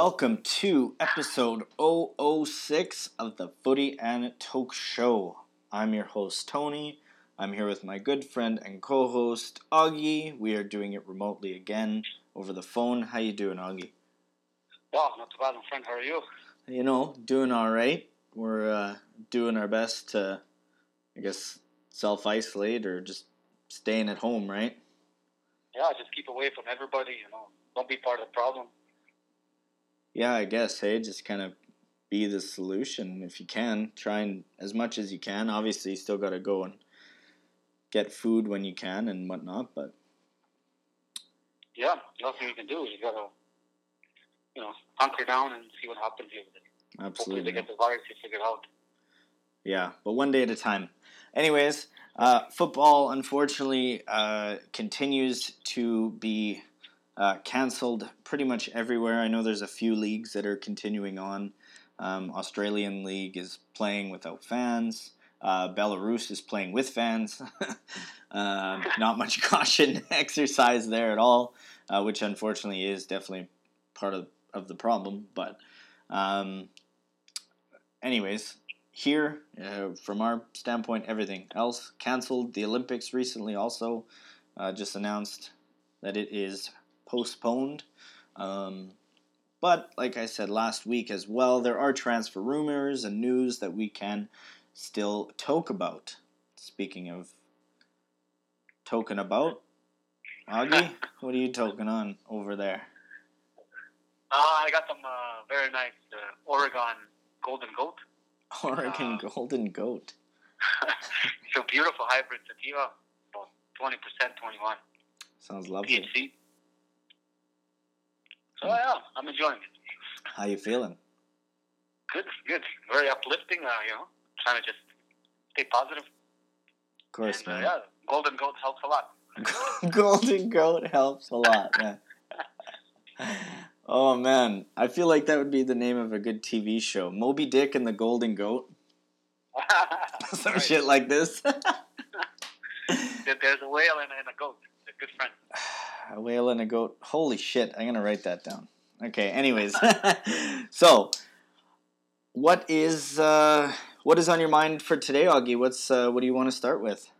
Welcome to episode 006 of the Footy and Toke Show. I'm your host, Tony. I'm here with my good friend and co-host, Ogi. We are doing it remotely again over the phone. How you doing, Ogi? Well, not too bad, my friend. How are you? You know, doing all right. We're uh, doing our best to, I guess, self-isolate or just staying at home, right? Yeah, just keep away from everybody, you know. Don't be part of the problem. Yeah, I guess. Hey, just kind of be the solution if you can. Try and as much as you can. Obviously, you still got to go and get food when you can and whatnot. But Yeah, nothing you can do. You gotta, you know, hunker down and see what happens here. Hopefully they get the virus figured out. yeah. But one day at a time. Anyways, uh, football unfortunately uh, continues to be uh, canceled pretty much everywhere. I know there's a few leagues that are continuing on. Um, Australian league is playing without fans. Uh, Belarus is playing with fans. uh, not much caution exercise there at all, uh, which unfortunately is definitely part of, of the problem. But, um, anyways, here, uh, from our standpoint, everything else canceled. The Olympics recently also uh, just announced that it is postponed. Um, but like I said last week as well, there are transfer rumors and news that we can still talk about. Speaking of token about, Ogi, what are you token on over there? Uh, I got some uh, very nice uh, Oregon Golden Goat. Oregon Uh, Golden Goat. it's a beautiful hybrid sativa, about 20%, 21 Sounds lovely. So, yeah, I'm enjoying it. How you feeling? Good, good. Very uplifting, uh, you know, trying to just stay positive. Of course, and, uh, man. yeah, Golden Goat helps a lot. Golden Goat helps a lot, man. Oh man, I feel like that would be the name of a good TV show. Moby Dick and the Golden Goat. Some Right. shit like this. There- There's a whale and, and a goat. They're good friends. a whale and a goat. Holy shit, I'm gonna write that down. Okay, anyways. so what is uh what is on your mind for today, Ogi? What's uh what do you want to start with?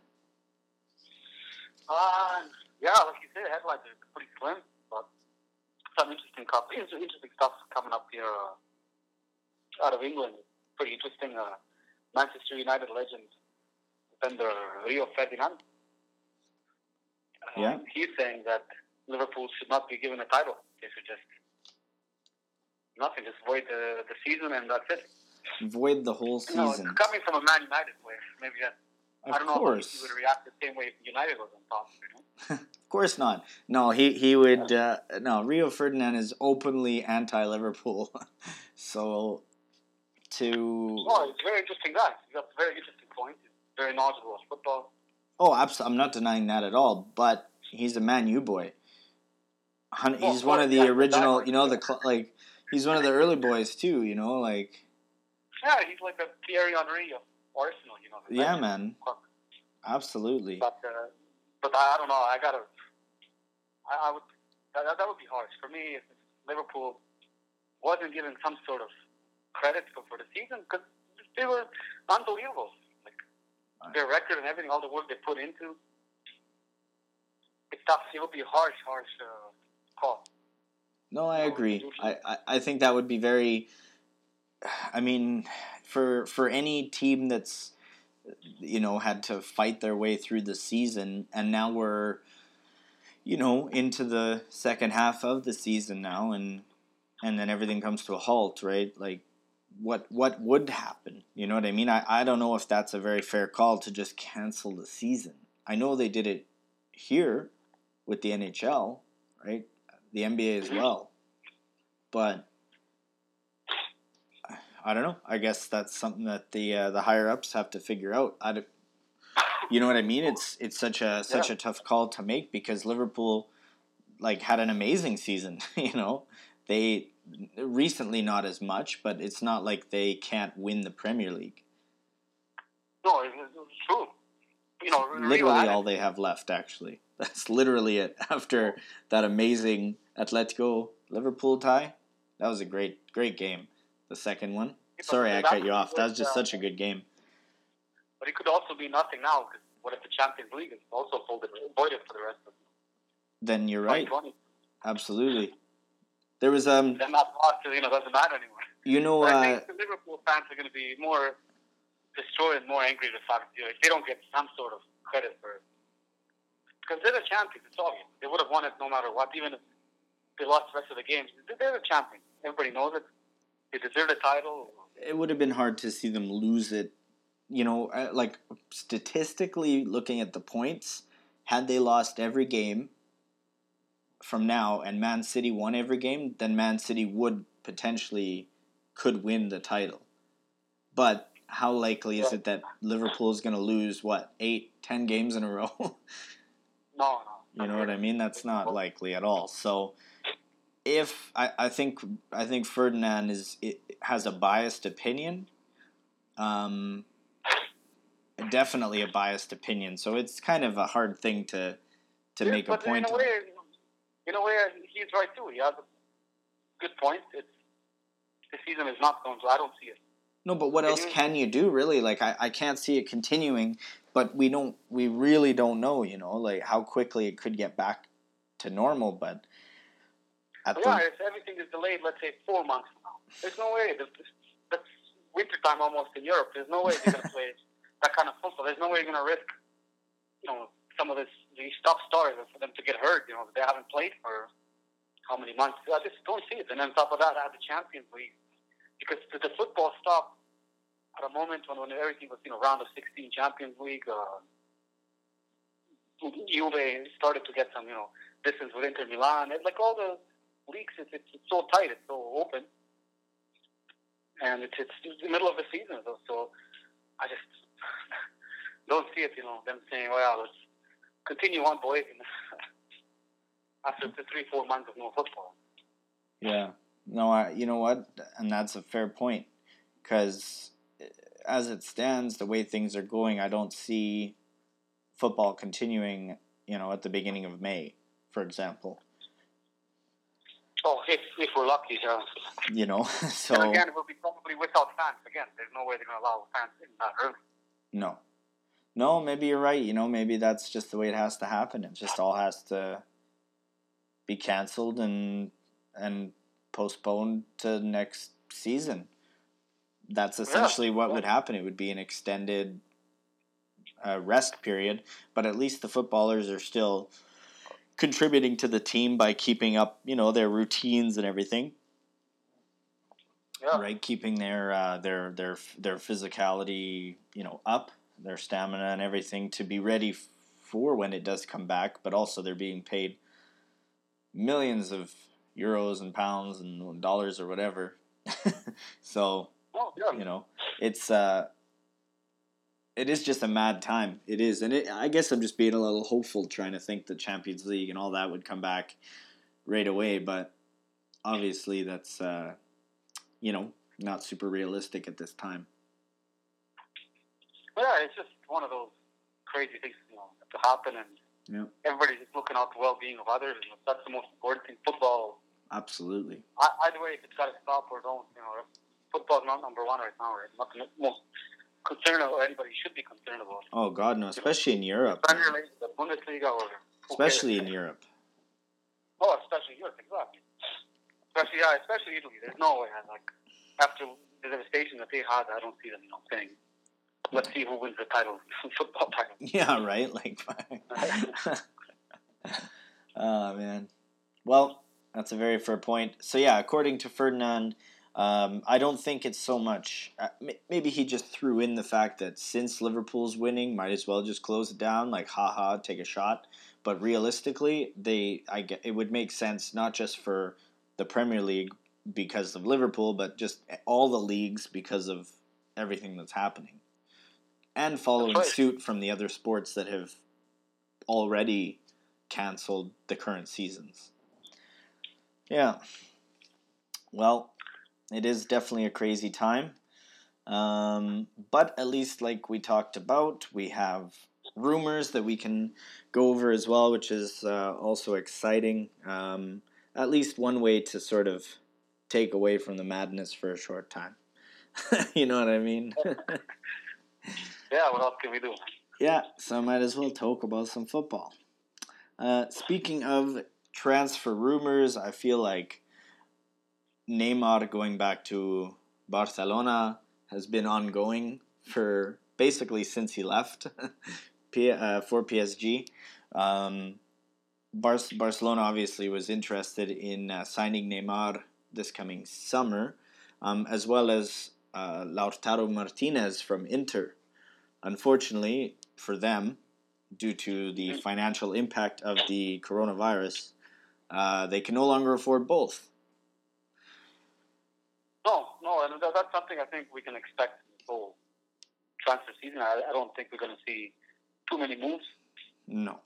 Uh, yeah, like you said, headlines are pretty slim, but some interesting stuff. Interesting stuff coming up here uh, out of England. Pretty interesting. Uh, Manchester United legend defender Rio Ferdinand. Yeah. He's saying that Liverpool should not be given a title. They should just nothing, just void the, the season and that's it. Void the whole season. coming from a Man United player, maybe that, I don't know if he would react the same way if United was on top. You know? Of course not. No, he he would. Uh, no, Rio Ferdinand is openly anti-Liverpool. so to Oh, he's a very interesting guy. He's got a very interesting points. He's very knowledgeable of football. oh, absolutely, I'm not denying that at all. But he's a Man U boy. Hun- Well, He's one of the yeah, original. You know the cl- like. He's one of the early boys too. You know, like Yeah, he's like a Thierry Henry of Arsenal. You know. yeah, legend. man, absolutely. But uh, but I, I don't know. I gotta. I, I would. That, that would be harsh for me if Liverpool wasn't given some sort of credit for, for the season because they were unbelievable. Like their record and everything, all the work they put into. It's tough. It would be harsh, harsh uh, call. No, I agree. I, I, I think that would be very. I mean, for for any team that's, you know, had to fight their way through the season, and now we're, you know, into the second half of the season now, and and then everything comes to a halt, right? Like, what what would happen? You know what I mean? I, I don't know if that's a very fair call to just cancel the season. I know they did it here with the NHL, right? The NBA as well. But I don't know. I guess that's something that the uh, the higher ups have to figure out. I you know what I mean? It's it's such a such Yeah. a tough call to make because Liverpool like had an amazing season. You know, they recently not as much, but it's not like they can't win the Premier League. No, it's, true. You know, Literally all they have left, actually. That's literally it. After that amazing Atletico Liverpool tie, That was a great, great game. The second one. Sorry, I cut you off. That was just uh, such a good game. But it could also be nothing now. Because what if the Champions League is also folded, voided for the rest of Then you're right. Absolutely. There was um, Then that loss, you know, doesn't matter anymore. you know, But I uh, think the Liverpool fans are going to be more destroyed and more angry the fact that you know, if they don't get some sort of credit for it. Because they're the champions, it's obvious. They would have won it no matter what, even if they lost the rest of the games. They're the champions. Everybody knows it. They deserve the title. it would have been hard to see them lose it. You know, like statistically looking at the points, had they lost every game from now and Man City won every game, then Man City would potentially could win the title. But how likely is it that Liverpool is going to lose what eight, ten games in a row? No, no. You know what I mean? That's not likely at all. So if I, I think I think Ferdinand is it, has a biased opinion, um, definitely a biased opinion. So it's kind of a hard thing to to make a point. In a way, in a way, he's right too. He has a good point. It's the season is not going to. I don't see it. No, but what else can you do really? Like I, I can't see it continuing, but we don't we really don't know, you know, like how quickly it could get back to normal, but at But the yeah, if everything is delayed, let's say four months now, there's no way. That's, that's wintertime almost in Europe. There's no way they're going to play that kind of football. There's no way you're going to risk, you know, some of this these top stars for them to get hurt. You know, they haven't played for how many months? I just don't see it. And on top of that, I have the Champions League because the, the football stopped at a moment when, when everything was, you know, round of 16 Champions League. Uh, Juve started to get some, you know, distance with Inter Milan. It's like all the leagues, it's, it's, it's so tight, it's so open. And it's, it's the middle of the season, so, so I just don't see it, you know, them saying, well, let's continue on, boys. After the three, four months of no football. Yeah. No, I, you know what? And that's a fair point. Because eh, as it stands, the way things are going, I don't see football continuing, you know, at the beginning of May, for example. Oh, if, if we're lucky, yeah. You know, And so again, it will be probably without fans. Again, there's no way they're going to allow fans in that early. no. No, maybe you're right. You know, maybe that's just the way it has to happen. It just all has to be canceled and and postponed to next season. That's essentially what yeah. would happen. It would be an extended uh, rest period, but at least the footballers are still contributing to the team by keeping up, you know, their routines and everything, Yeah. right? Keeping their uh, their their their physicality, you know, up, their stamina and everything to be ready for when it does come back. But also, they're being paid millions of euros and pounds and dollars or whatever. so Oh, yeah. you know it's uh it is just a mad time it is and it, i guess i'm just being a little hopeful trying to think the champions league and all that would come back right away but obviously that's uh you know not super realistic at this time Yeah, it's just one of those crazy things, you know, to happen, and Yeah. everybody's just looking out the well-being of others. And that's the most important thing. Football, absolutely I- either way, if it's got to stop or don't, you know, football's not number one right now. Right? Not the most concerned or anybody should be concerned about. oh god no especially in europe the Bundesliga, or especially in europe oh, especially Europe, exactly. Especially yeah, especially Italy. There's no way, like after the devastation that they had, I don't see them, you know, saying, "Let's see who wins the title, football title." yeah right like oh man well that's a very fair point so yeah according to ferdinand um, i don't think it's so much uh, maybe he just threw in the fact that since liverpool's winning might as well just close it down like haha take a shot but realistically they i get it would make sense not just for the premier league because of liverpool but just all the leagues because of everything that's happening and following right. suit from the other sports that have already canceled the current seasons. Yeah. Well, it is definitely a crazy time. Um, but at least, like we talked about, we have rumors that we can go over as well, which is uh, also exciting. Um, at least one way to sort of take away from the madness for a short time. you know what I mean? yeah, what else can we do? Yeah, so I might as well talk about some football. Uh, speaking of transfer rumors, I feel like Neymar going back to Barcelona has been ongoing for basically since he left P- uh, for PSG. Um, Bar- Barcelona obviously was interested in uh, signing Neymar this coming summer, um, as well as uh, Lautaro Martinez from Inter. Unfortunately for them, due to the financial impact of the coronavirus, uh, they can no longer afford both. No, no, and that's something I think we can expect in the whole transfer season. I, I don't think we're going to see too many moves. No,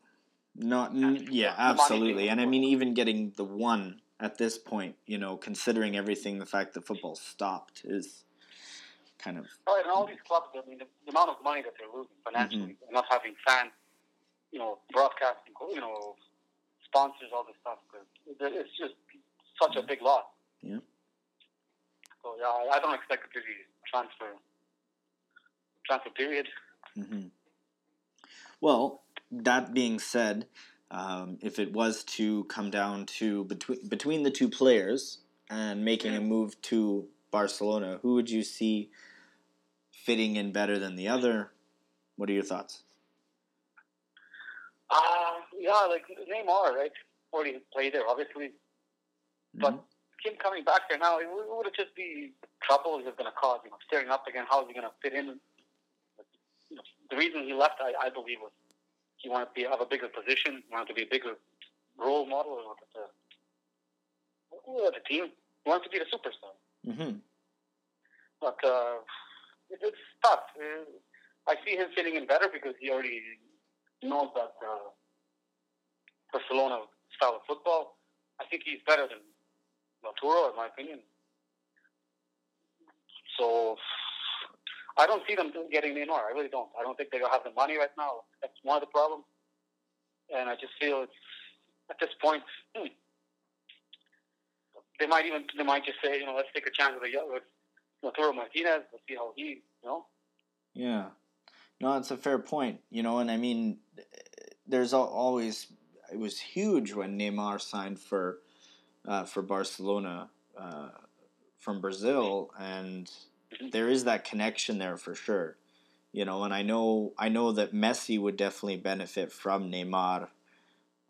not yeah, absolutely. And I mean, even getting the one at this point, you know, considering everything, the fact that football stopped is kind of. Oh, and all these clubs, I mean, the, the amount of money that they're losing financially, mm-hmm. not having fans, you know, broadcasting, you know, sponsors, all this stuff, because it's just such a big loss. Yeah. So yeah, I don't expect a busy transfer transfer period. Mm-hmm. Well, that being said, um, if it was to come down to between between the two players and making a move to Barcelona, who would you see fitting in better than the other? What are your thoughts? Uh, yeah, like Neymar, right? Already played there, obviously. Mm-hmm. But him coming back there now, it would it just be trouble he's going to cause. You know, staring up again, how is he going to fit in? You know, the reason he left, I, I believe, was he wanted to be, have a bigger position, he wanted to be a bigger role model of the, of the team. He wanted to be the superstar. Mm-hmm. But uh, it, it's tough. Uh, I see him fitting in better because he already knows that uh, Barcelona style of football. I think he's better than Lautaro, in my opinion. So I don't see them getting Neymar. I really don't. I don't think they have the money right now. That's one of the problems. And I just feel it's at this point, hmm, they might even they might just say, you know, let's take a chance with, a, with Lautaro Martinez. Let's see how he, you know. Yeah, no, it's a fair point. You know, and I mean, there's always it was huge when Neymar signed for uh, for Barcelona uh, from Brazil, and there is that connection there for sure. You know, and I know I know that Messi would definitely benefit from Neymar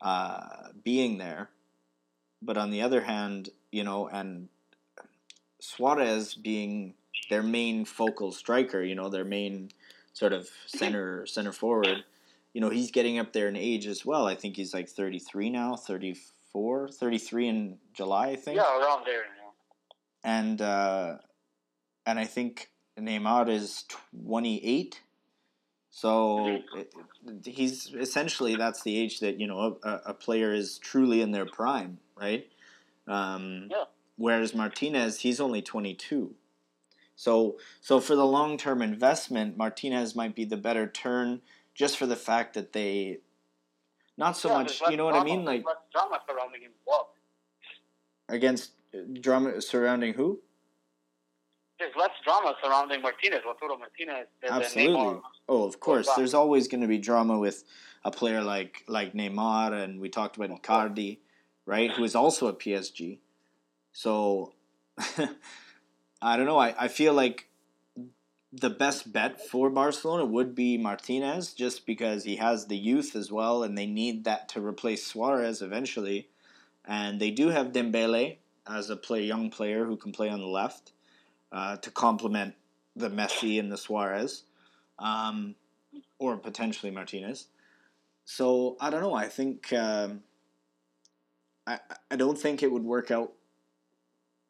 uh, being there, but on the other hand, you know, and Suarez being their main focal striker, you know, their main sort of center center forward. You know, he's getting up there in age as well. I think he's like 33 now, 34, 33 in July, I think. Yeah, around there. Yeah. And uh, and I think Neymar is 28. So he's essentially that's the age that you know a, a player is truly in their prime, right? Um, yeah. Whereas Martinez, he's only 22. So so for the long term investment, Martinez might be the better turn, just for the fact that they, not so yeah, much. You know what I mean? Like drama surrounding him. Well. Against uh, drama surrounding who? there's less drama surrounding Martinez, Lautaro Martinez. Absolutely. Oh, of course. There's always going to be drama with a player like like Neymar, and we talked about Icardi, right? Who is also a PSG. So, I don't know. I, I feel like the best bet for Barcelona would be Martinez, just because he has the youth as well, and they need that to replace Suarez eventually. And they do have Dembele as a play young player who can play on the left uh, to complement the Messi and the Suarez, um, or potentially Martinez. So I don't know. I think um, I I don't think it would work out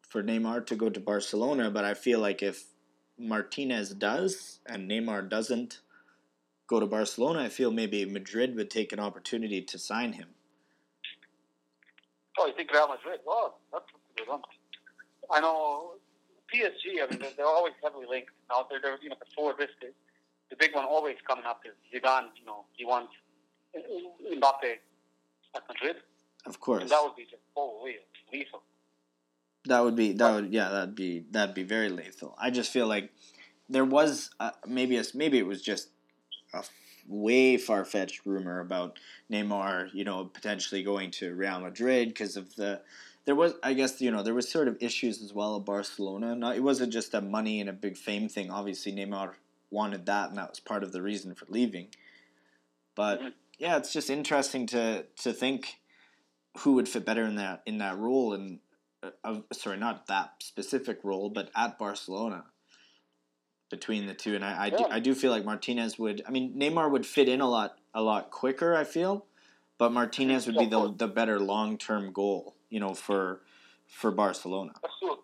for Neymar to go to Barcelona, but I feel like if Martinez does and Neymar doesn't go to Barcelona, I feel maybe Madrid would take an opportunity to sign him. Oh, you think Real Madrid? Well, that's a good one. I know PSG, I mean, they're, they're always heavily linked. Now, they're, they're you know, the four listed. The big one always coming up is Zidane. You know, he wants Mbappe at Madrid. Of course. And that would be just holy lethal. That would be that would yeah that'd be that'd be very lethal. I just feel like there was uh, maybe a, maybe it was just a way far fetched rumor about Neymar, you know, potentially going to Real Madrid because of the. There was, I guess, you know, there was sort of issues as well at Barcelona. Not, it wasn't just a money and a big fame thing. Obviously, Neymar wanted that, and that was part of the reason for leaving. But yeah, it's just interesting to to think who would fit better in that in that role, and uh, sorry, not that specific role, but at Barcelona between the two, and I I, yeah. do, I do feel like Martinez would. I mean, Neymar would fit in a lot a lot quicker. I feel, but Martinez would be the the better long term goal. You know, for for Barcelona. Sure,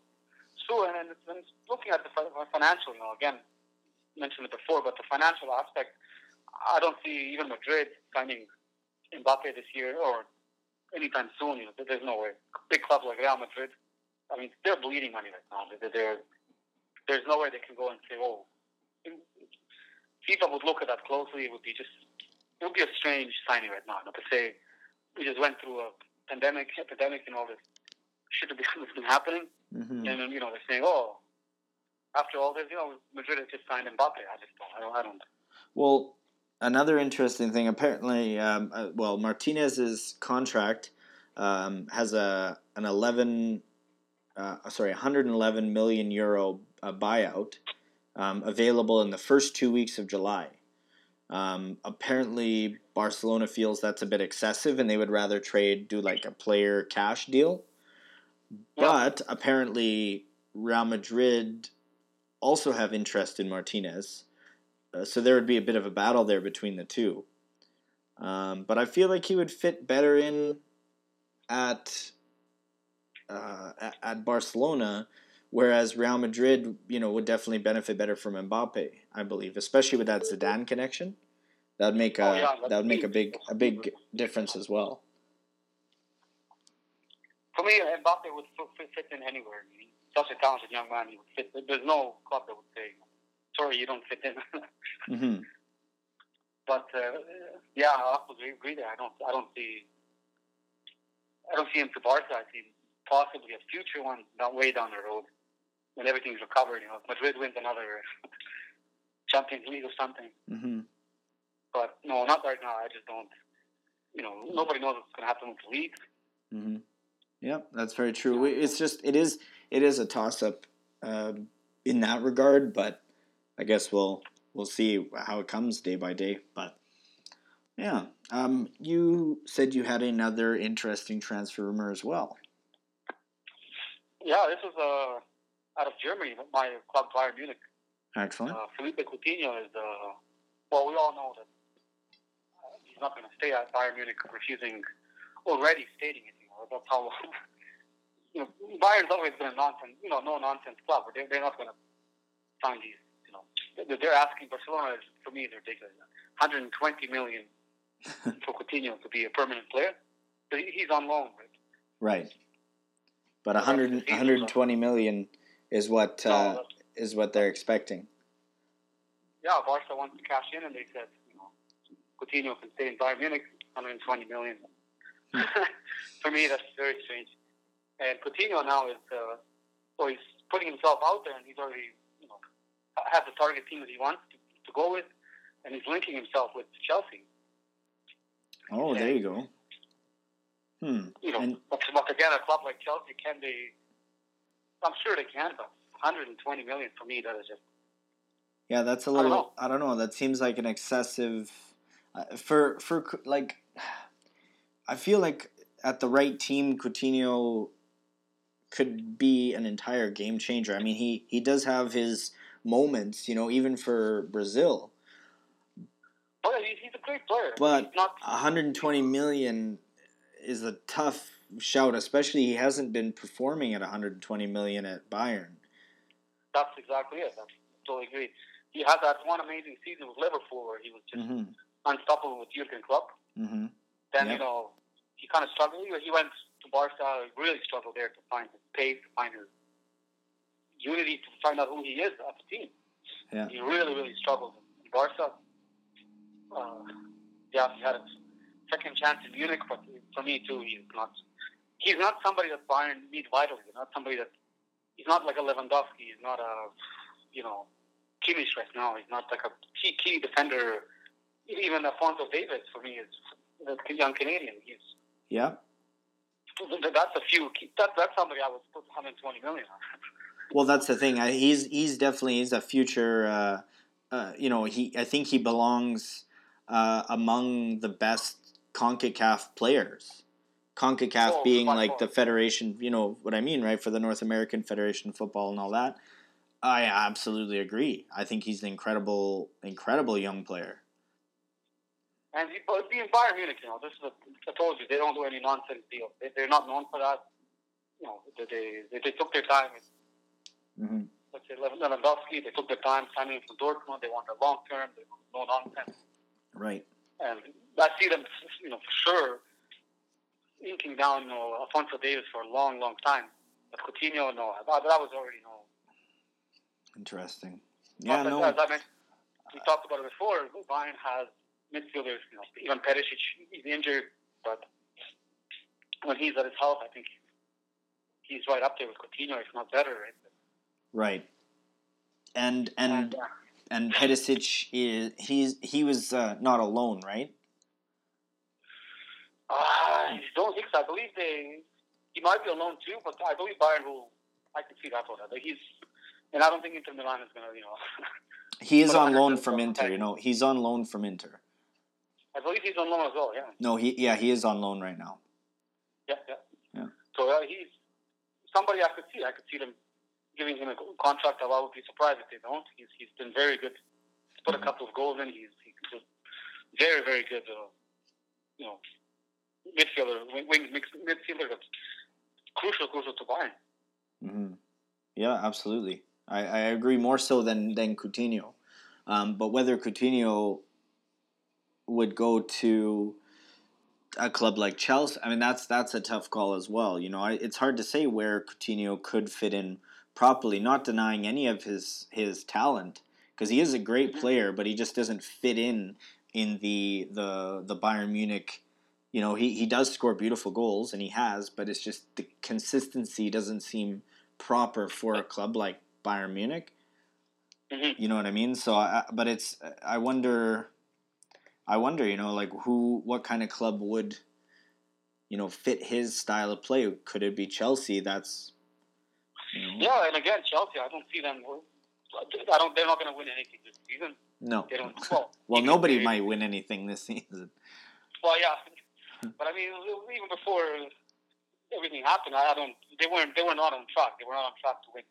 sure, and, and looking at the financial, you know, again, mentioned it before, but the financial aspect, I don't see even Madrid signing Mbappe this year or anytime soon. You know, there's no way. Big clubs like Real Madrid, I mean, they're bleeding money right now. They're, they're there's no way they can go and say, oh, FIFA would look at that closely. It would be just, it would be a strange signing right now. Not to say we just went through a pandemic, epidemic, and all this shit that's been happening. Mm-hmm. And, you know, they're saying, oh, after all this, you know, Madrid has just signed Mbappe. I just don't, I don't, I don't. Well, another interesting thing, apparently, um, uh, well, Martinez's contract um, has a an 11, uh, sorry, 111 million euro a buyout um, available in the first two weeks of July. Um, apparently, Barcelona feels that's a bit excessive, and they would rather trade do like a player cash deal. But apparently, Real Madrid also have interest in Martinez, uh, so there would be a bit of a battle there between the two. Um, but I feel like he would fit better in at uh, at Barcelona Whereas Real Madrid, you know, would definitely benefit better from Mbappe, I believe, especially with that Zidane connection. That would make a oh, yeah, that would make a big a big difference as well. For me, Mbappe would fit in anywhere. such a talented young man. He would fit. There's no club that would say, "Sorry, you don't fit in." mm-hmm. But uh, yeah, I absolutely agree there. I don't. I don't see. I don't see him to Barca. I see possibly a future one, not way down the road when everything's recovered. You know, Madrid wins another Champions League or something. Mm-hmm. But no, not right now. I just don't. You know, nobody knows what's going to happen with the league. Mm-hmm. Yeah, that's very true. It's just it is it is a toss up um, in that regard, but I guess we'll we'll see how it comes day by day. But yeah, um, you said you had another interesting transfer rumor as well. Yeah, this is uh, out of Germany, my club Bayern Munich. Excellent. Uh, Philippe Coutinho is, uh, well, we all know that uh, he's not going to stay at Bayern Munich, refusing, already stating it. You know, that's how, you know, Bayern's always been a nonsense, you know, no nonsense club. They're, they're not going to sign these, know, they're asking Barcelona, for me, is ridiculous. 120 million for Coutinho to be a permanent player. But he's on loan, right? Right. But 100, 120 million is what uh, is what they're expecting. Yeah, Barca wants to cash in, and they said, you know, Coutinho can stay in Bayern Munich, 120 million. Hmm. For me, that's very strange. And Coutinho now is, uh, he's putting himself out there, and he's already, has the target team that he wants to, to go with, and he's linking himself with Chelsea. Oh, and, there you go. Hmm. You know, and, but, but again, a club like Chelsea can be. I'm sure they can, but 120 million for me, that is just. Yeah, that's a little. I don't know. I don't know that seems like an excessive. Uh, for for like, I feel like at the right team, Coutinho could be an entire game changer. I mean, he he does have his moments, you know, even for Brazil. Oh, he's a great player. But not... 120 million is a tough shout, especially he hasn't been performing at 120 million at Bayern. That's exactly it. That's totally agree. He had that one amazing season with Liverpool where he was just mm-hmm. unstoppable with Jurgen Klopp. Mm-hmm. Then yep. you know he kind of struggled. He went to Barca, really struggled there to find his pace, to find his unity, to find out who he is as a team. Yeah. He really, really struggled in Barca. Uh, yeah, he had a second chance in Munich, but for me too, he's not he's not somebody that Bayern needs vitally. He's not somebody that he's not like a Lewandowski. He's not a you know Kimmich right now. He's not like a key key defender. Even Alphonso Davies for me is a young Canadian. He's Yeah. that's a few. That, that's somebody I would put 120 million on. Well, that's the thing. I, he's he's definitely he's a future. Uh, uh, you know, he I think he belongs uh, among the best Concacaf players. Concacaf Oh, being like the federation. You know what I mean, right? For the North American Federation of Football and all that. I absolutely agree. I think he's an incredible, incredible young player. And he, but being Bayern Munich, you know, this is a, I told you they don't do any nonsense deals. They, they're not known for that. You know, they they, they, they took their time. Mm-hmm. Let's say Lewandowski, they took their time signing from Dortmund. They want a long term. They want no nonsense. Right. And I see them, you know, for sure, inking down, you know, Alphonso Davies for a long, long time. But Coutinho, no, that, that was already no. Interesting. Yeah. No. As I mentioned, we talked about it before. Bayern has midfielders, you know, even Perisic, he's injured, but when he's at his health, I think he's right up there with Coutinho, if not better. Right? Right. And and uh, and Perisic is he's he was uh, not alone, right? uh, I don't think so. I believe they, he might be alone too, but I believe Bayern will, I can see that one. Like he's, and I don't think Inter Milan is going to, you know, He is on loan from from Inter. Inter. You know, he's on loan from Inter. I believe he's on loan as well, yeah. No, he yeah he is on loan right now. Yeah, yeah. Yeah. So uh, he's somebody I could see. I could see them giving him a contract. I would be surprised if they don't. He's he's been very good. He's put a couple of goals in. He's he's very very good. Uh, you know, midfielder, wing, midfielder that's crucial, crucial to Bayern. hmm Yeah, absolutely. I, I agree more so than than Coutinho. Um, but whether Coutinho would go to a club like Chelsea, I mean that's that's a tough call as well. You know, I, it's hard to say where Coutinho could fit in properly. Not denying any of his his talent because he is a great player, but he just doesn't fit in in the the the Bayern Munich. You know, he, he does score beautiful goals and he has, but it's just the consistency doesn't seem proper for a club like Bayern Munich. Mm-hmm. You know what I mean? So, I, but it's I wonder, I wonder, you know, like who, what kind of club would, you know, fit his style of play? Could it be Chelsea? That's, know, Yeah, and again, Chelsea. I don't see them. I don't. They're not going to win anything this season. no. They don't. Well, Well, nobody they- might win anything this season. Well, yeah, but I mean, even before everything happened, I don't. They weren't. They were not on track. They were not on track to win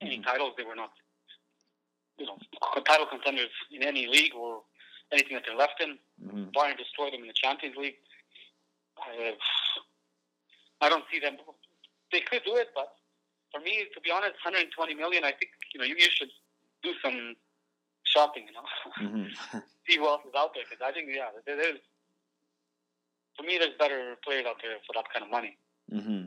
any Mhm. titles. They were not, you know, title contenders in any league or anything that they're left in. hmm Bayern destroyed them in the Champions League. I, I don't see them. They could do it, but for me, to be honest, 120 million. I think you know you, you should do some shopping. You know. hmm see who else is out there because I think yeah, there, there's for me there's better players out there for that kind of money. hmm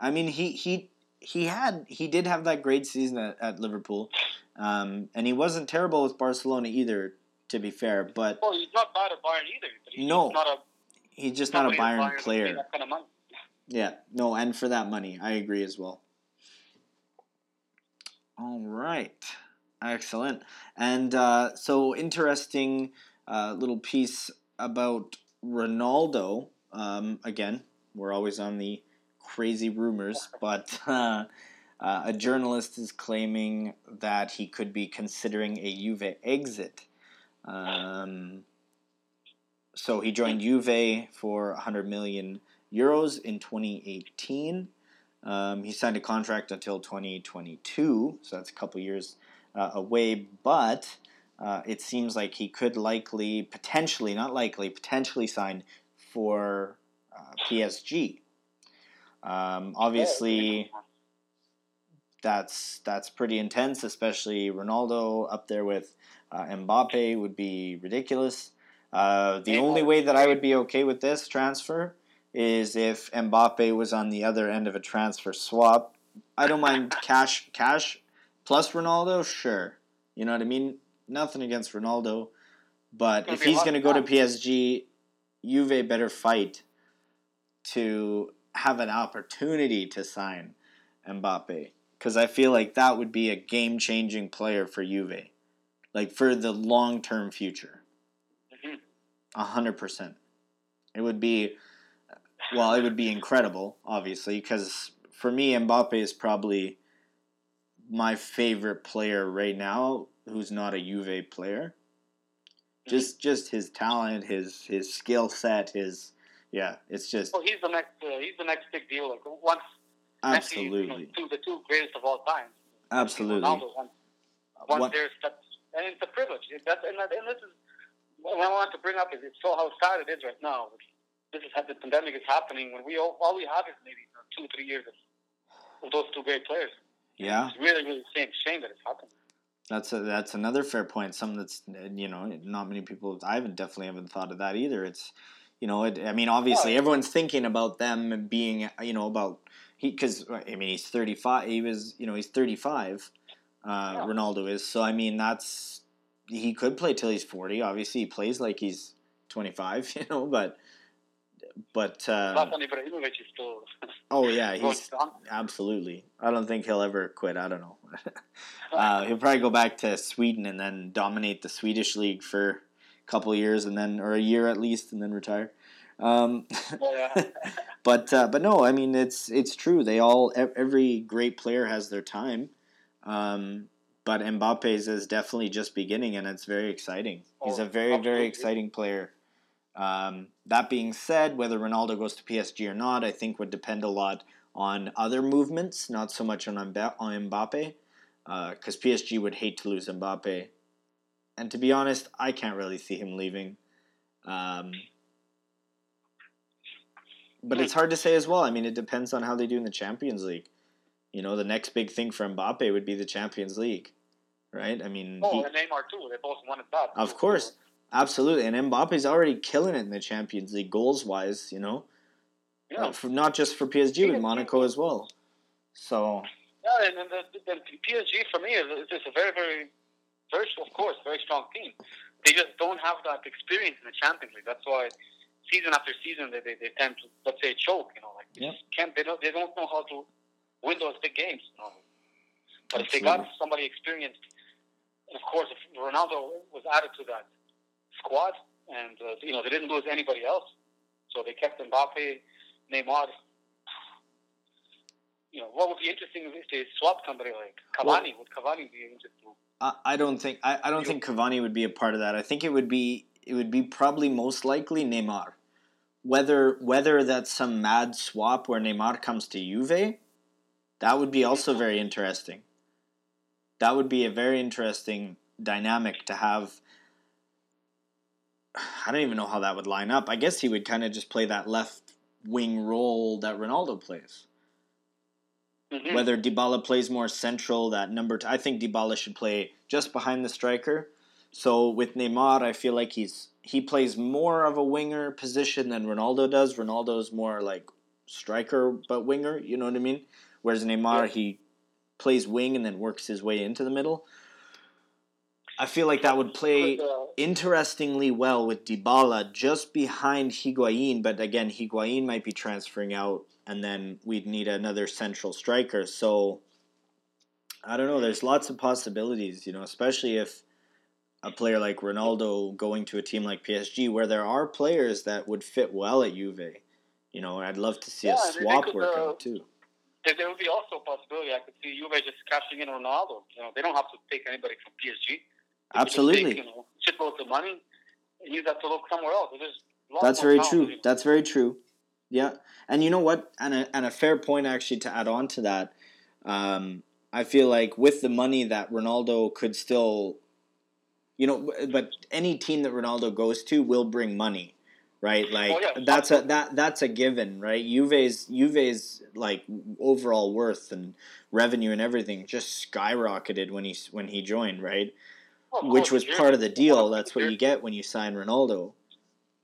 I mean, he he he had he did have that great season at, at Liverpool, um, and he wasn't terrible with Barcelona either. To be fair, but Well, he's not bad at Bayern either. But he's No, not a he's just not a that Bayern player. Kind of. Yeah, no, and for that money, I agree as well. All right, excellent, and uh, so interesting uh, little piece about Ronaldo. Um, again, we're always on the crazy rumors, but uh, a journalist is claiming that he could be considering a Juve exit. Um, so he joined Juve for 100 million euros in 2018. Um, he signed a contract until 2022, so that's a couple years uh, away. But uh, it seems like he could likely, potentially, not likely, potentially sign for uh, PSG. Um, obviously, that's that's pretty intense, especially Ronaldo up there with uh, Mbappe would be ridiculous. Uh, the only way that I would be okay with this transfer is if Mbappe was on the other end of a transfer swap. I don't mind cash, cash plus Ronaldo, sure. You know what I mean? Nothing against Ronaldo, but if he's going to go to. PSG, Juve better fight to have an opportunity to sign Mbappe because I feel like that would be a game changing player for Juve, like for the long term future. Mhm. A hundred percent. It would be, well, it would be incredible, obviously, because for me, Mbappe is probably my favorite player right now who's not a Juve player. Just, just his talent, his his skill set, his yeah, it's just Well, he's the next. Uh, he's the next big deal. Like once Messi, you know, absolutely, two, the two greatest of all time. absolutely. Ronaldo, once, once What- there's that, and it's a privilege. It, that's and, that, and this is what I want to bring up is it's so how sad it is right now. This is how the pandemic is happening when we all, all we have is maybe you know, two three years of, of those two great players. Yeah, It's really really shame shame that it's happening. That's a, that's another fair point. Something that's you know not many people. I haven't definitely haven't thought of that either. It's you know it, I mean obviously everyone's thinking about them being you know about he because I mean he's thirty five. He was you know he's thirty five. Uh, Yeah. Ronaldo is so I mean that's he could play till he's forty. Obviously he plays like he's twenty five. You know, but but uh, Ibrahimovic is still oh yeah he's absolutely. I don't think he'll ever quit. I don't know. Uh, he'll probably go back to Sweden and then dominate the Swedish league for a couple years and then, or a year at least, and then retire. Um, but uh, but no, I mean it's it's true. They all every great player has their time. Um, but Mbappe's is definitely just beginning, and it's very exciting. He's Oh, a very very exciting player. Um, that being said, whether Ronaldo goes to PSG or not, I think would depend a lot on other movements, not so much on Mba- Mbappe, because PSG would hate to lose Mbappe. And to be honest, I can't really see him leaving. Um, but it's hard to say as well. I mean, it depends on how they do in the Champions League. You know, the next big thing for Mbappe would be the Champions League, right? I mean, Oh, he- and Neymar too. They both wanted that. of course, absolutely. And Mbappe's already killing it in the Champions League goals wise. You know, Yeah. uh, for, not just for PSG, but Monaco as well. So Yeah, and then the, the, PSG for me is, just a very, very, very, of course, very strong team. They just don't have that experience in the Champions League. That's why season after season they, they, they tend to let's say choke. You know, like they just can't they don't they don't know how to win those big games. You know? But if they got somebody experienced, and of course if Ronaldo was added to that squad, and uh, you know they didn't lose anybody else, so they kept Mbappe, Neymar. You know, what would be interesting if they swapped somebody like Cavani. would Cavani be interesting? I, I don't think I, I don't think Cavani would be a part of that. I think it would be it would be probably most likely Neymar. Whether whether that's some mad swap where Neymar comes to Juve, that would be also very interesting. That would be a very interesting dynamic to have. I don't even know how that would line up. I guess he would kind of just play that left wing role that Ronaldo plays. Mhm. Whether Dybala plays more central, that number. T- I think Dybala should play just behind the striker. So with Neymar, I feel like he's he plays more of a winger position than Ronaldo does. Ronaldo's more like striker but winger. You know what I mean? Whereas Neymar, Yeah. he plays wing and then works his way into the middle. I feel like that would play uh, interestingly well with Dybala just behind Higuain, but again, Higuain might be transferring out, and then we'd need another central striker. So I don't know. There's lots of possibilities, you know, especially if a player like Ronaldo going to a team like PSG, where there are players that would fit well at Juve. You know, I'd love to see Yeah, a swap could, work uh, out too. there, there would be also a possibility. I could see Juve just cashing in Ronaldo. You know, they don't have to take anybody from PSG. They could just Absolutely. Take, you know, shitloads of money and use that to look somewhere else. That's very true. That's very true. Yeah, and you know what? And a, and a fair point actually to add on to that. Um, I feel like with the money that Ronaldo could still, you know, but any team that Ronaldo goes to will bring money, right? Like Oh, yeah. that's a that that's a given, right? Juve's Juve's like overall worth and revenue and everything just skyrocketed when he when he joined, right? Well, which was part of the deal. That's what you get when you sign Ronaldo.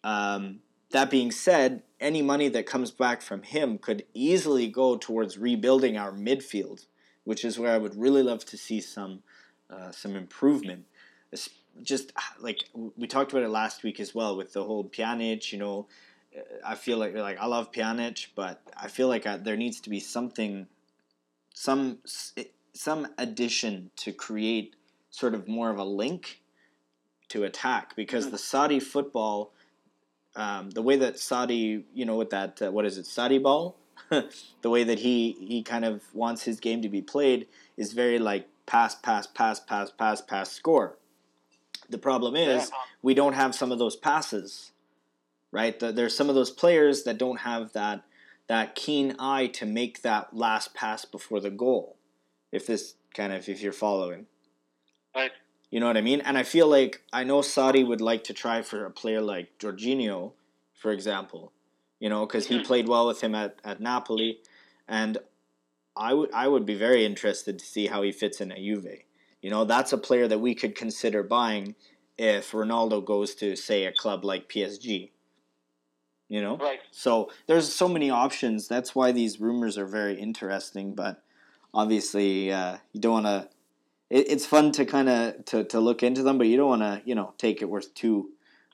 Um, that being said, any money that comes back from him could easily go towards rebuilding our midfield, which is where I would really love to see some uh, some improvement. It's just like we talked about it last week as well with the whole Pjanic. You know, I feel like like I love Pjanic, but I feel like I, there needs to be something, some some addition to create sort of more of a link to attack because the Sarri football, um, the way that Sarri, you know, with that uh, what is it, Sarri ball, the way that he he kind of wants his game to be played is very like pass, pass, pass, pass, pass, pass, score. The problem is we don't have some of those passes, right? The, there's some of those players that don't have that that keen eye to make that last pass before the goal. If this kind of if you're following, Right. you know what I mean? And I feel like I know Sarri would like to try for a player like Jorginho, for example, you know, because he Mhm. played well with him at, at Napoli, and I would I would be very interested to see how he fits in at Juve. You know, that's a player that we could consider buying if Ronaldo goes to say a club like PSG. You know, Right. so there's so many options. That's why these rumors are very interesting. But obviously, uh, you don't want to. It, it's fun to kind of to, to look into them, but you don't want to you know take it worth too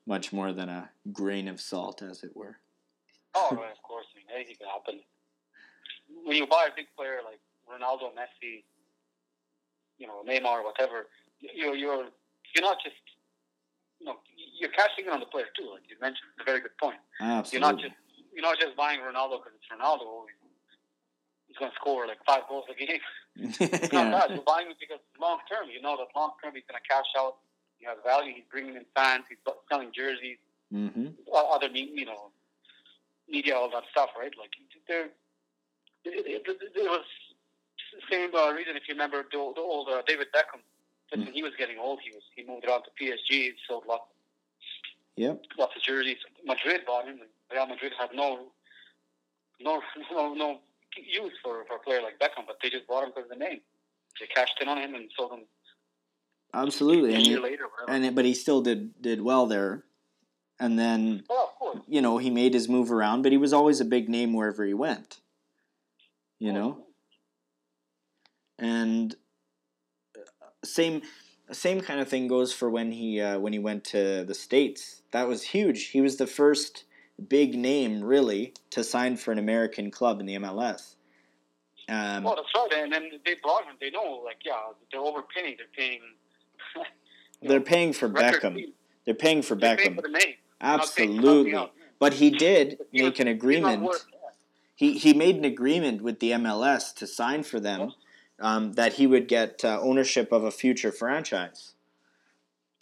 much more than a grain of salt, as it were. Oh, right, of course. I mean, anything can happen. When you buy a big player like Ronaldo, Messi, you know, Neymar, whatever, you're you're you're not just you know you're cashing in on the player too. Like you mentioned, it's a very good point. Absolutely. You're not just you're not just buying Ronaldo because it's Ronaldo. He's going to score like five goals a game. It's not yeah. that. You're buying him because long term, you know that long term he's going to cash out. He has value. He's bringing in fans. He's selling jerseys. hmm other you know media all that stuff right like there it, was the same uh, reason if you remember the, old- the old uh, David Beckham just when he was getting old he was he moved around to PSG sold lots Yep. lots of jerseys Madrid bought him and Real Madrid had no no no no use for, for a player like Beckham but they just bought him because of the name they cashed in on him and sold him Absolutely. a And, he- later and it- but he still did did well there, and then well you know he made his move around, but he was always a big name wherever he went. You know, and uh, same same kind of thing goes for when he uh, when he went to the states. That was huge. He was the first big name really to sign for an American club in the MLS. Um, Well, that's right. And then they brought him. They know, like, yeah, they're overpaying. They're paying. they're know, paying for Beckham. They're paying for They're paying Beckham. for the name. Paying Absolutely. But he did He make was- an agreement. worth- He he made an agreement with the MLS to sign for them um, that he would get uh, ownership of a future franchise,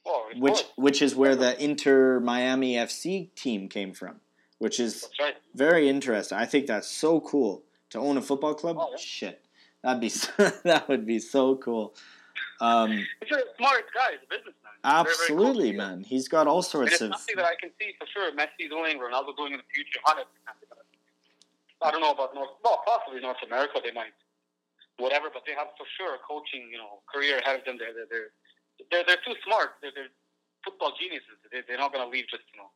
Oh, which course. which is where the Inter Miami FC team came from, which is right. very interesting. I think that's so cool to own a football club. Oh, yeah. Shit, that'd be so, that would be so cool. Um, He's a smart guy. He's a businessman. Absolutely, cool. man. He's got all sorts it's of. something that I can see for sure Messi doing, Ronaldo doing in the future. 100%. I don't know about North, well, possibly North America. They might, whatever, but they have for sure a coaching, you know, career ahead of them. They're they're they're they're, they're too smart. They're, they're football geniuses. They, they're not going to leave just you know.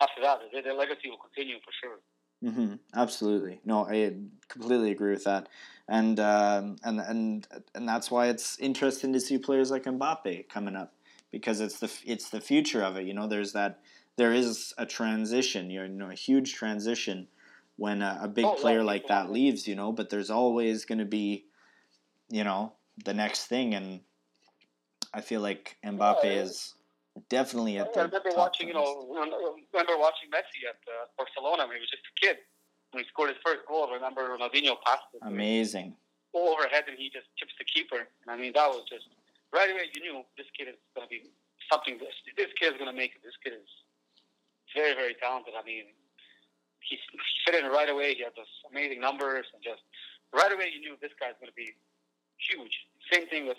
After that, their, their legacy will continue for sure. hmm Absolutely. No, I completely agree with that, and um, and and and that's why it's interesting to see players like Mbappe coming up because it's the it's the future of it. You know, there's that there is a transition. You know, a huge transition when a, a big Oh, player like that leaves. You know, but there's always going to be, you know, the next thing, and I feel like Mbappe Yeah, is definitely I at the remember watching, you know, remember watching Messi at uh, Barcelona when he was just a kid. When he scored his first goal, I remember Ronaldinho passed it. Amazing. overhead and he just chips the keeper. And I mean, that was just right away. You knew this kid is going to be something. This, this kid is going to make it. This kid is very, very talented. I mean, he, he fit in right away. He had those amazing numbers and just right away you knew this guy's going to be huge. Same thing with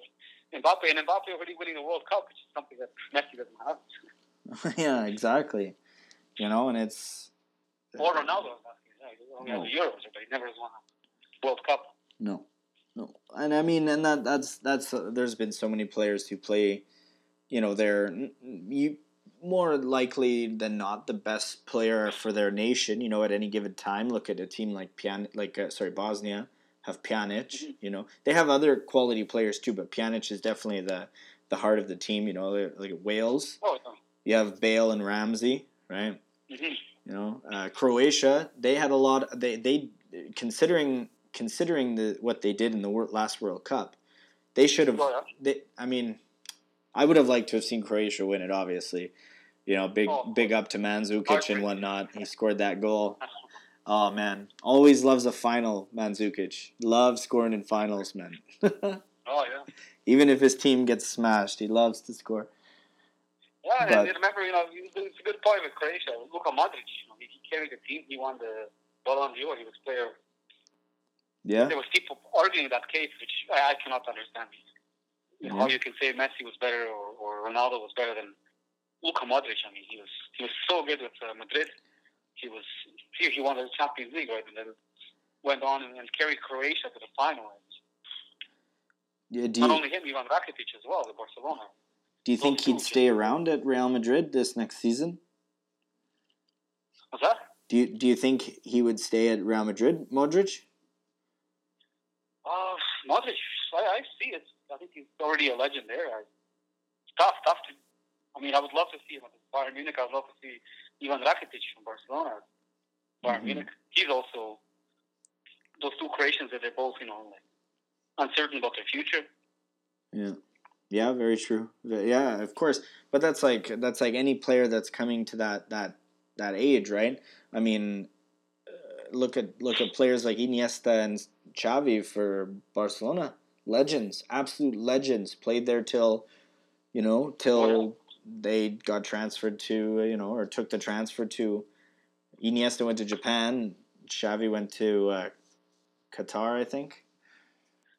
Mbappe, and Mbappe already winning the World Cup, which is something that Messi doesn't have. yeah, exactly. You know, and it's Or Ronaldo. Yeah, he only has the Euros, but he never has won a World Cup. No, no, and I mean, and that that's that's uh, there's been so many players who play, you know, they're you more likely than not the best player for their nation. You know, at any given time, look at a team like Pian, like uh, sorry, Bosnia have Pjanic. Mhm. You know, they have other quality players too, but Pjanic is definitely the the heart of the team. You know, like Wales, Oh, no. you have Bale and Ramsey, right? hmm You know, uh, Croatia they had a lot. They they considering considering the what they did in the last World Cup, they should have. Well, yeah. They, I mean, I would have liked to have seen Croatia win it. Obviously, you know, big Oh. big up to Mandzukic and whatnot. He scored that goal. Oh man, always loves a final. Mandzukic loves scoring in finals, man. Oh yeah. Even if his team gets smashed, he loves to score. Yeah, But- and remember, you know, it's a good point with Croatia. Luka Modric, you know, he, carried the team. He won the Ballon d'Or. He was player. Yeah, There was people arguing that case, which I, I cannot understand. You know, Yeah. how you can say Messi was better or, or Ronaldo was better than Luka Modric. I mean, he was he was so good with uh, Madrid. He was he, he won the Champions League, right, and then went on and, and carried Croatia to the final. Yeah, do Not you only him, Ivan Rakitic as well, the Barcelona. do you think he'd stay around at Real Madrid this next season? What's that? Do you do you think he would stay at Real Madrid, Modric? Uh, Modric, I, I see it. I think he's already a legend there. I, it's tough, tough to. I mean, I would love to see him at Bayern Munich. I would love to see Ivan Rakitic from Barcelona. Bayern Mhm. Munich. He's also those two Croatians that they're both, you know, like uncertain about their future. Yeah, yeah, very true. Yeah, of course. But that's like that's like any player that's coming to that that that age, right? I mean, uh, look at look at players like Iniesta and Xavi for Barcelona, legends, absolute legends. Played there till, you know, till they got transferred to you know or took the transfer to. Iniesta went to Japan. Xavi went to uh, Qatar, I think.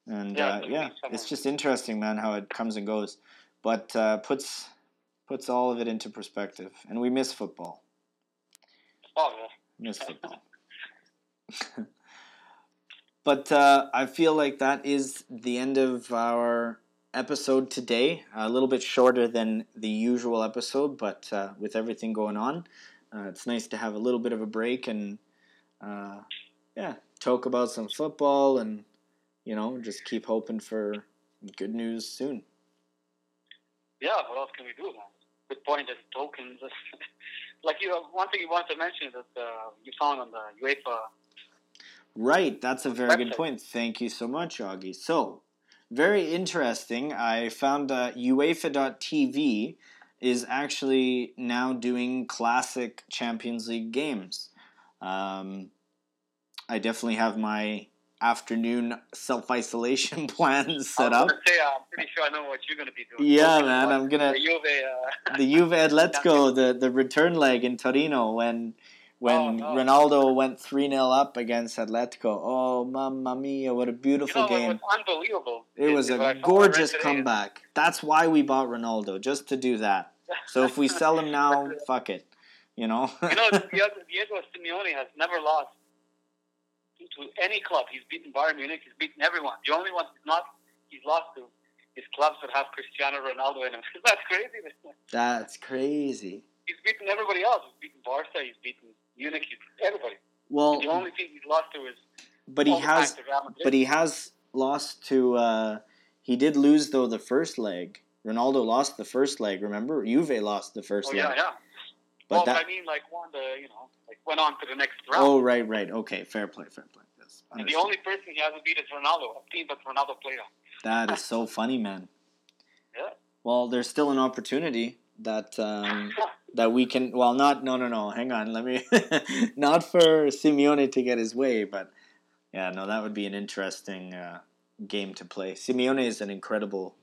And Yeah, uh, yeah, it's just interesting, man, how it comes and goes, but uh, puts puts all of it into perspective. And we miss football. Oh, yeah. Miss football. but uh, I feel like that is the end of our episode today. A little bit shorter than the usual episode, but uh, with everything going on, uh, it's nice to have a little bit of a break and uh, yeah, talk about some football and you know just keep hoping for good news soon. Yeah, what else can we do. Good point. There's tokens. like you, have one thing you wanted to mention that uh, you found on the UEFA. Right, that's a very good point. Thank you so much, Ogi. So, very interesting. I found uh, UEFA.tv is actually now doing classic Champions League games. Um, I definitely have my afternoon self isolation plan set I up. say, I'm pretty sure I know what you're gonna be doing. Yeah, man, I'm gonna the Juve. Uh, the Juve Atletico, the the return leg in Torino when when Oh, no. Ronaldo went three 0 up against Atletico. Oh, mamma mia! What a you beautiful know, game. it was unbelievable. It was a I saw- I gorgeous comeback. That's why we bought Ronaldo, just to do that. So if we sell him now, fuck it. You know? you know, Diego, Diego Simeone has never lost to any club. He's beaten Bayern Munich. He's beaten everyone. The only one he's not he's lost to is clubs that have Cristiano Ronaldo in them. That's crazy. That's crazy. He's beaten everybody else. He's beaten Barca. He's beaten He's everybody. Well, the only team he's lost to is but he all the time has to Real Madrid. but he has lost to uh he did lose though the first leg. Ronaldo lost the first leg, remember? Juve lost the first oh leg. yeah, yeah. But well, that I mean, like won the you know, like went on to the next round. Oh right, right. Okay, fair play, fair play. Yes. and the only person he hasn't beat is Ronaldo, a team that Ronaldo played on. That is so funny, man. Yeah. Well, there's still an opportunity that um, that we can. Well, not no no no. Hang on, let me. not for Simeone to get his way, but yeah, no, that would be an interesting uh, game to play. Simeone is an incredible,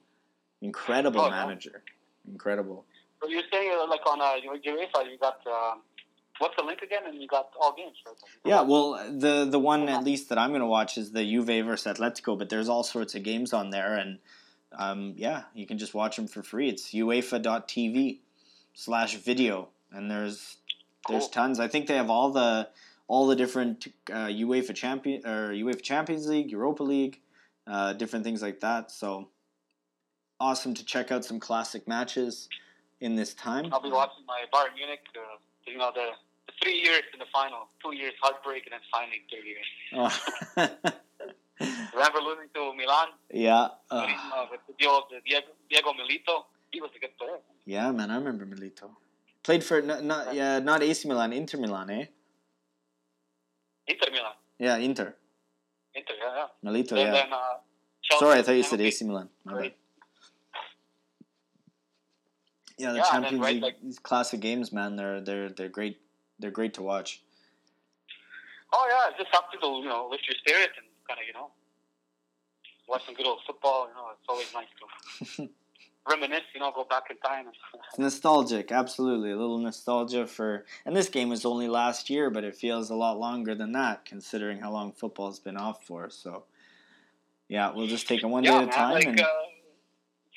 incredible Oh, no. manager. Incredible. So you're saying uh, like on uh, UEFA, you got um, what's the link again? And you got all games, right? Yeah, well, the the one at least that I'm going to watch is the Juve versus Atletico, but there's all sorts of games on there, and um, yeah, you can just watch them for free. It's UEFA.tv slash video, and there's there's Cool. tons. I think they have all the all the different uh, UEFA champion or UEFA Champions League, Europa League, uh, different things like that. So awesome to check out some classic matches in this time. I'll be watching my Bayern Munich. Uh, you know the, the three years in the final, two years heartbreak, and then finally three years. Oh. Remember losing to Milan yeah. uh, with the old Diego, Diego Milito? He was a good player. Yeah, man, I remember Milito. Played for not not yeah not AC Milan, Inter Milan, eh? Inter Milan. Yeah, Inter. Inter, yeah, yeah. Milito, Then, yeah. then, uh, Sorry, I thought you said. AC Milan. My bad. Yeah, the Yeah, and then, Champions right, League, like- these classic games, man, they're they're they're great. They're great to watch. Oh yeah, it's just something to you know lift your spirit and kind of you know watch some good old football. You know, it's always nice to reminisce. You know, go back in time. It's nostalgic, absolutely. A little nostalgia for, and this game was only last year, but it feels a lot longer than that, considering how long football's been off for. So, yeah, we'll just take it one yeah, day at a time. like and uh,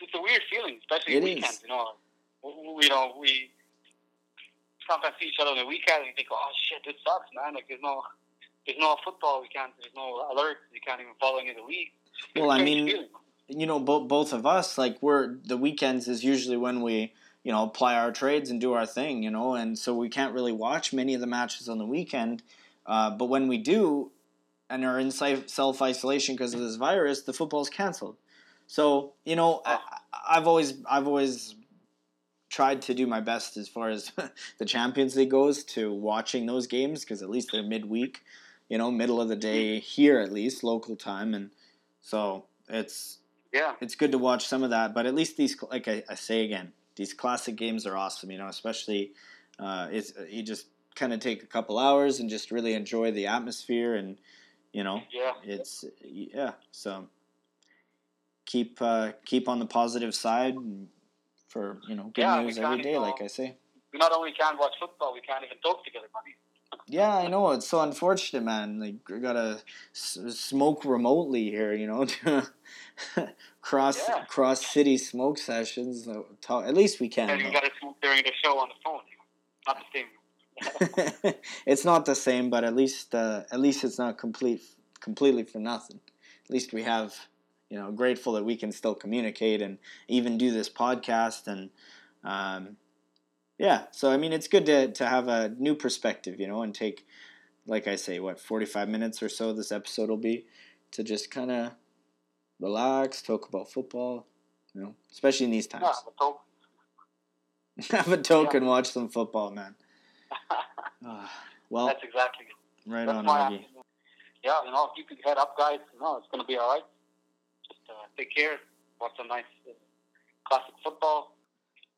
it's a weird feeling, especially It weekends. is. You know, we, you know we sometimes see each other on the weekend and you think, oh shit, this sucks, man. Like there's no. There's no football. We can't. There's no alerts. You can't even follow any of the league. A Well, I mean, feeling. You know, both both of us, like we're the weekends is usually when we, you know, apply our trades and do our thing, you know, and so we can't really watch many of the matches on the weekend. Uh, but when we do, and are in self isolation because of this virus, the football's canceled. So you know, I, I've always I've always tried to do my best as far as the Champions League goes to watching those games because at least they're midweek, you know, middle of the day here at least local time, and so it's yeah. it's good to watch some of that. But at least these, like I, I say again, these classic games are awesome. You know, especially uh, it's you just kind of take a couple hours and just really enjoy the atmosphere, and you know, Yeah. it's yeah. So keep uh, keep on the positive side for you know good Yeah, news every day, uh, like I say. We not only can't watch football, we can't even talk together, buddy. Yeah, I know it's so unfortunate, man. Like we gotta s- smoke remotely here, you know, cross Yeah. cross city smoke sessions. Talk, at least we can. And you got to smoke during the show on the phone. Not the same. it's not the same, but at least uh, at least it's not complete completely for nothing. At least we have, you know, grateful that we can still communicate and even do this podcast and, um, yeah. So I mean, it's good to to have a new perspective, you know, and take, like I say, what forty five minutes or so this episode will be, to just kind of relax, talk about football, you know, especially in these times. Yeah, a talk. have a token, watch some football, man. Ah, well, That's exactly it. right That's on, Ogi. I'm- yeah, you know, keep your head up, guys. You know, it's going to be all right. Just uh, take care. Watch some nice uh, classic football.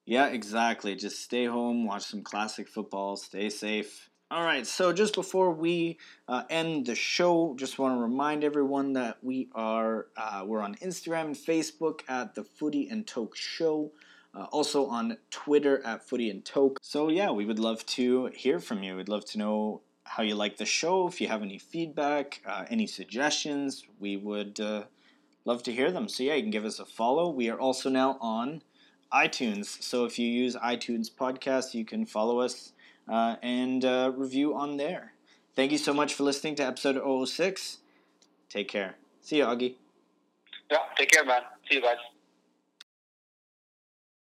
Yeah, exactly. Just stay home, watch some classic football, stay safe. All right, so just before we uh, end the show, just want to remind everyone that we are uh, we're on Instagram and Facebook at the Footy and Toke Show. Uh, also on Twitter at Footy and Toke. So yeah, we would love to hear from you. We'd love to know how you like the show. If you have any feedback, uh, any suggestions, we would uh, love to hear them. So yeah, you can give us a follow. We are also now on iTunes. So if you use iTunes podcast, you can follow us uh, and uh, review on there. Thank you so much for listening to episode 006. Take care. See you, Ogi. Yeah, take care, man. See you guys.